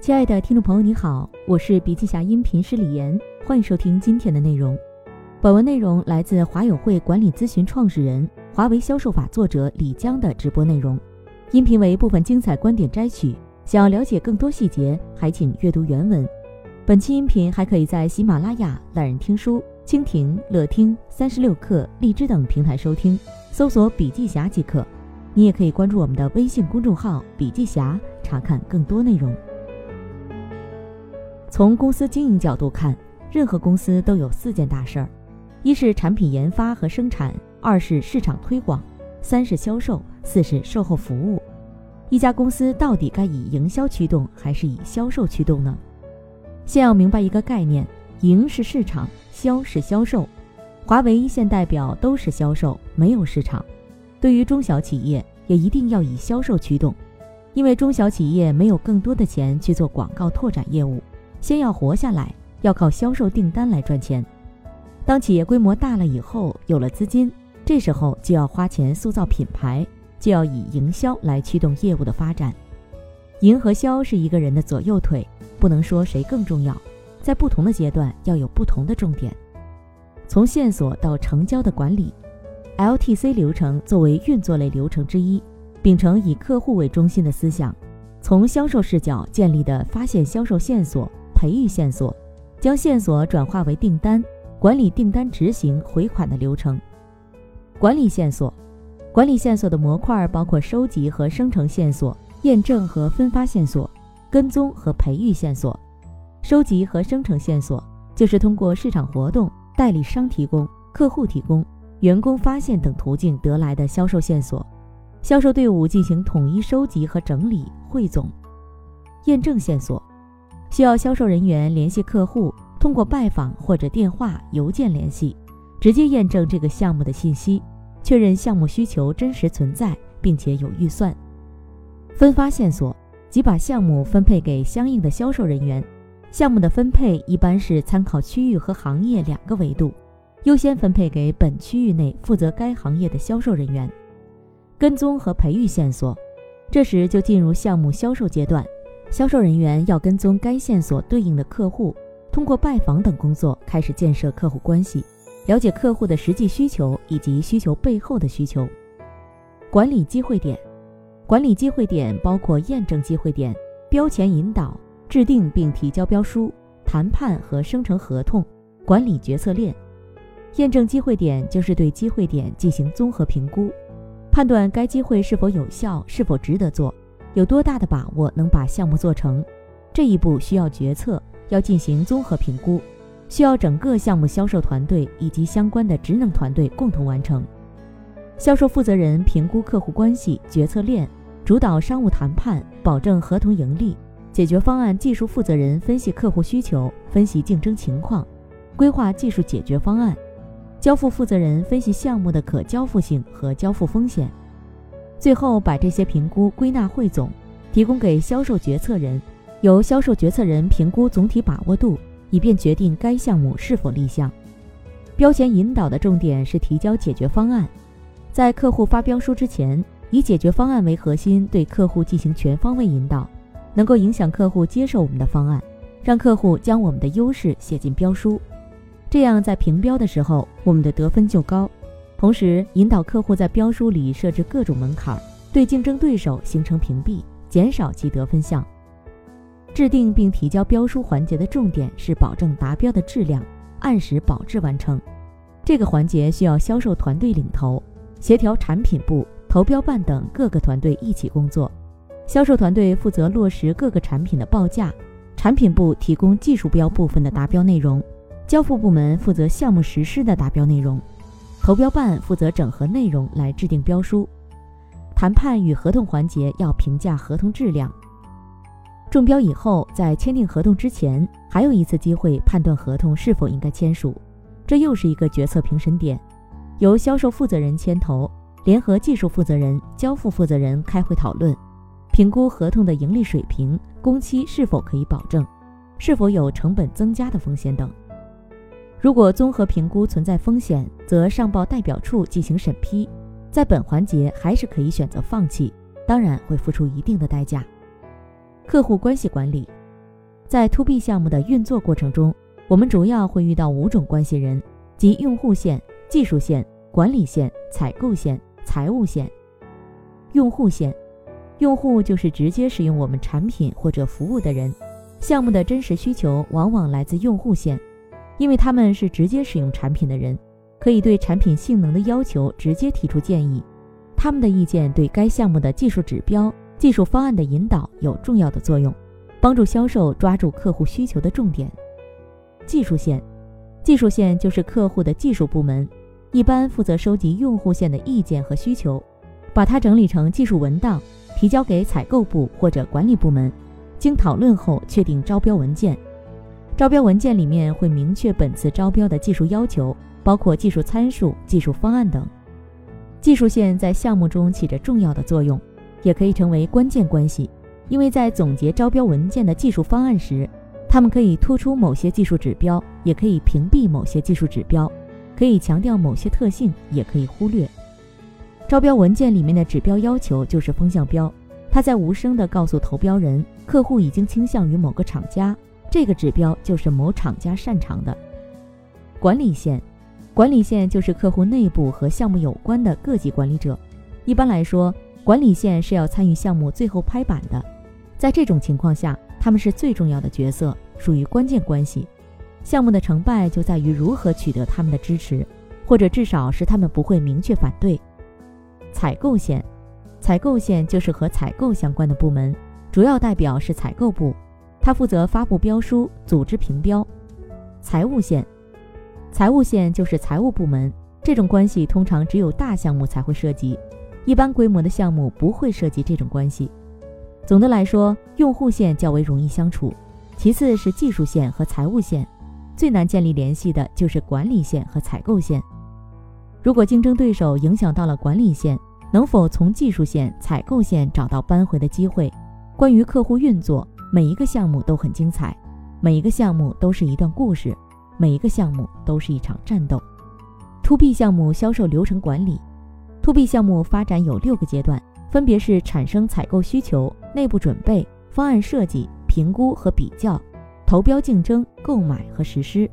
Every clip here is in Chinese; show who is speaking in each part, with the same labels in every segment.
Speaker 1: 亲爱的听众朋友，你好，我是笔记侠音频师李岩，欢迎收听今天的内容。本文内容来自华友会管理咨询创始人、华为销售法作者李江的直播内容，音频为部分精彩观点摘取。想要了解更多细节，还请阅读原文。本期音频还可以在喜马拉雅、懒人听书、蜻蜓、乐听、三十六课、荔枝等平台收听，搜索“笔记侠”即可。你也可以关注我们的微信公众号“笔记侠”，查看更多内容。从公司经营角度看，任何公司都有四件大事儿：一是产品研发和生产，二是市场推广，三是销售，四是售后服务。一家公司到底该以营销驱动还是以销售驱动呢？先要明白一个概念：营是市场，销是销售。华为一线代表都是销售，没有市场。对于中小企业，也一定要以销售驱动，因为中小企业没有更多的钱去做广告拓展业务。先要活下来，要靠销售订单来赚钱。当企业规模大了以后，有了资金，这时候就要花钱塑造品牌，就要以营销来驱动业务的发展。营和销是一个人的左右腿，不能说谁更重要，在不同的阶段要有不同的重点。从线索到成交的管理，LTC 流程作为运作类流程之一，秉承以客户为中心的思想，从销售视角建立的发现销售线索。培育线索，将线索转化为订单，管理订单执行回款的流程。管理线索，管理线索的模块包括收集和生成线索、验证和分发线索、跟踪和培育线索。收集和生成线索就是通过市场活动、代理商提供、客户提供、员工发现等途径得来的销售线索，销售队伍进行统一收集和整理汇总。验证线索。需要销售人员联系客户，通过拜访或者电话、邮件联系，直接验证这个项目的信息，确认项目需求真实存在，并且有预算。分发线索即把项目分配给相应的销售人员。项目的分配一般是参考区域和行业两个维度，优先分配给本区域内负责该行业的销售人员。跟踪和培育线索，这时就进入项目销售阶段。销售人员要跟踪该线索对应的客户，通过拜访等工作开始建设客户关系，了解客户的实际需求以及需求背后的需求。管理机会点，管理机会点包括验证机会点、标前引导、制定并提交标书、谈判和生成合同、管理决策链。验证机会点就是对机会点进行综合评估，判断该机会是否有效，是否值得做。有多大的把握能把项目做成？这一步需要决策，要进行综合评估，需要整个项目销售团队以及相关的职能团队共同完成。销售负责人评估客户关系决策链，主导商务谈判，保证合同盈利。解决方案技术负责人分析客户需求，分析竞争情况，规划技术解决方案。交付负责人分析项目的可交付性和交付风险。最后把这些评估归纳汇总，提供给销售决策人，由销售决策人评估总体把握度，以便决定该项目是否立项。标前引导的重点是提交解决方案，在客户发标书之前，以解决方案为核心，对客户进行全方位引导，能够影响客户接受我们的方案，让客户将我们的优势写进标书，这样在评标的时候，我们的得分就高。同时，引导客户在标书里设置各种门槛，对竞争对手形成屏蔽，减少其得分项。制定并提交标书环节的重点是保证达标的质量，按时保质完成。这个环节需要销售团队领头，协调产品部、投标办等各个团队一起工作。销售团队负责落实各个产品的报价，产品部提供技术标部分的达标内容，交付部门负责项目实施的达标内容。投标办负责整合内容来制定标书，谈判与合同环节要评价合同质量。中标以后，在签订合同之前，还有一次机会判断合同是否应该签署，这又是一个决策评审点，由销售负责人牵头，联合技术负责人、交付负责人开会讨论，评估合同的盈利水平、工期是否可以保证，是否有成本增加的风险等。如果综合评估存在风险，则上报代表处进行审批。在本环节还是可以选择放弃，当然会付出一定的代价。客户关系管理，在 To B 项目的运作过程中，我们主要会遇到五种关系人，即用户线、技术线、管理线、采购线、财务线。用户线，用户就是直接使用我们产品或者服务的人，项目的真实需求往往来自用户线，因为他们是直接使用产品的人，可以对产品性能的要求直接提出建议，他们的意见对该项目的技术指标、技术方案的引导有重要的作用。帮助销售抓住客户需求的重点。技术线，技术线就是客户的技术部门，一般负责收集用户线的意见和需求，把它整理成技术文档，提交给采购部或者管理部门，经讨论后确定招标文件。招标文件里面会明确本次招标的技术要求，包括技术参数、技术方案等。技术线在项目中起着重要的作用，也可以成为关键关系。因为在总结招标文件的技术方案时，他们可以突出某些技术指标，也可以屏蔽某些技术指标，可以强调某些特性，也可以忽略。招标文件里面的指标要求就是风向标，它在无声地告诉投标人，客户已经倾向于某个厂家，这个指标就是某厂家擅长的。管理线，管理线就是客户内部和项目有关的各级管理者，一般来说，管理线是要参与项目最后拍板的。在这种情况下，他们是最重要的角色，属于关键关系。项目的成败就在于如何取得他们的支持，或者至少是他们不会明确反对。采购线，采购线就是和采购相关的部门，主要代表是采购部，他负责发布标书、组织评标。财务线，财务线就是财务部门，这种关系通常只有大项目才会涉及，一般规模的项目不会涉及这种关系。总的来说，用户线较为容易相处，其次是技术线和财务线，最难建立联系的就是管理线和采购线。如果竞争对手影响到了管理线，能否从技术线、采购线找到扳回的机会？关于客户运作，每一个项目都很精彩，每一个项目都是一段故事，每一个项目都是一场战斗。To B 项目销售流程管理，To B 项目发展有六个阶段。分别是产生采购需求、内部准备、方案设计、评估和比较、投标竞争、购买和实施。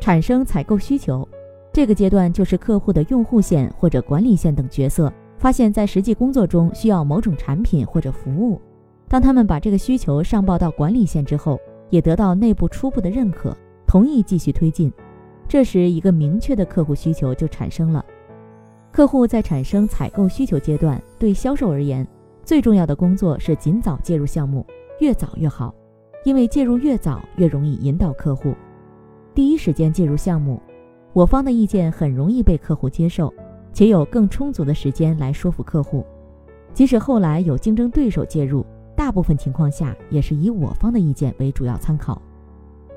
Speaker 1: 产生采购需求，这个阶段就是客户的用户线或者管理线等角色发现，在实际工作中需要某种产品或者服务。当他们把这个需求上报到管理线之后，也得到内部初步的认可，同意继续推进。这时，一个明确的客户需求就产生了。客户在产生采购需求阶段，对销售而言，最重要的工作是尽早介入项目，越早越好，因为介入越早越容易引导客户。第一时间介入项目，我方的意见很容易被客户接受，且有更充足的时间来说服客户。即使后来有竞争对手介入，大部分情况下也是以我方的意见为主要参考。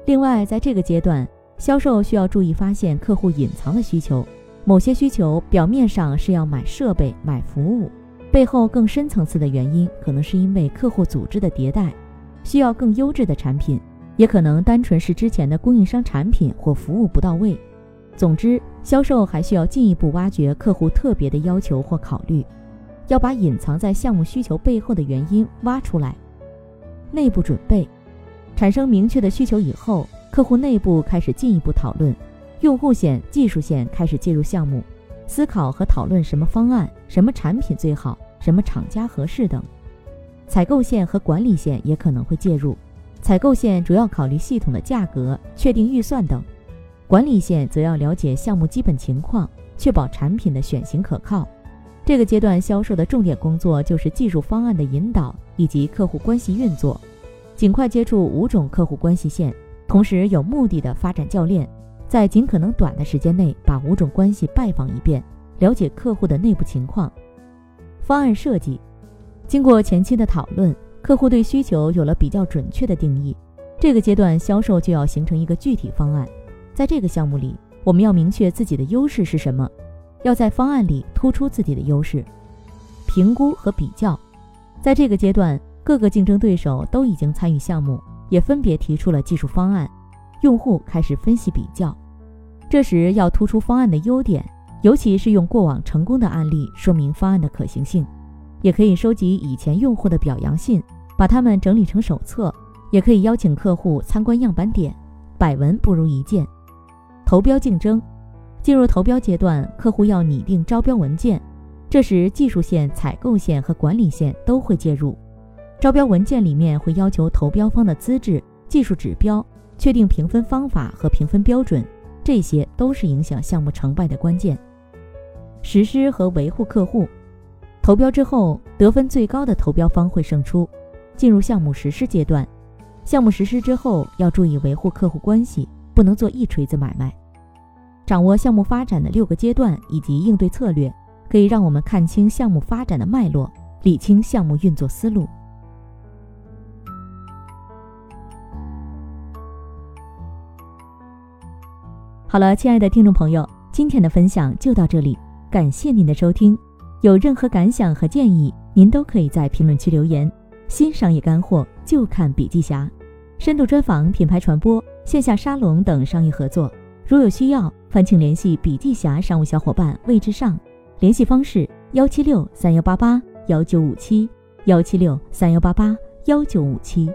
Speaker 1: 另外，在这个阶段，销售需要注意发现客户隐藏的需求。某些需求表面上是要买设备、买服务，背后更深层次的原因可能是因为客户组织的迭代，需要更优质的产品，也可能单纯是之前的供应商产品或服务不到位。总之，销售还需要进一步挖掘客户特别的要求或考虑，要把隐藏在项目需求背后的原因挖出来。内部准备，产生明确的需求以后，客户内部开始进一步讨论。用户线、技术线开始介入项目，思考和讨论什么方案、什么产品最好、什么厂家合适等。采购线和管理线也可能会介入。采购线主要考虑系统的价格、确定预算等，管理线则要了解项目基本情况，确保产品的选型可靠。这个阶段销售的重点工作就是技术方案的引导以及客户关系运作，尽快接触五种客户关系线，同时有目的的发展教练。在尽可能短的时间内把五种关系拜访一遍，了解客户的内部情况。方案设计，经过前期的讨论，客户对需求有了比较准确的定义。这个阶段，销售就要形成一个具体方案。在这个项目里，我们要明确自己的优势是什么，要在方案里突出自己的优势。评估和比较，在这个阶段，各个竞争对手都已经参与项目，也分别提出了技术方案。用户开始分析比较，这时要突出方案的优点，尤其是用过往成功的案例说明方案的可行性。也可以收集以前用户的表扬信，把它们整理成手册，也可以邀请客户参观样板点，百闻不如一见。投标竞争，进入投标阶段，客户要拟定招标文件，这时技术线、采购线和管理线都会介入。招标文件里面会要求投标方的资质、技术指标，确定评分方法和评分标准，这些都是影响项目成败的关键。实施和维护客户，投标之后得分最高的投标方会胜出，进入项目实施阶段。项目实施之后要注意维护客户关系，不能做一锤子买卖。掌握项目发展的六个阶段以及应对策略，可以让我们看清项目发展的脉络，理清项目运作思路。好了，亲爱的听众朋友，今天的分享就到这里，感谢您的收听。有任何感想和建议，您都可以在评论区留言。新商业干货就看笔记侠，深度专访、品牌传播、线下沙龙等商业合作，如有需要，烦请联系笔记侠商务小伙伴魏志尚，联系方式：幺七六三幺八八幺九五七，幺七六三幺八八幺九五七。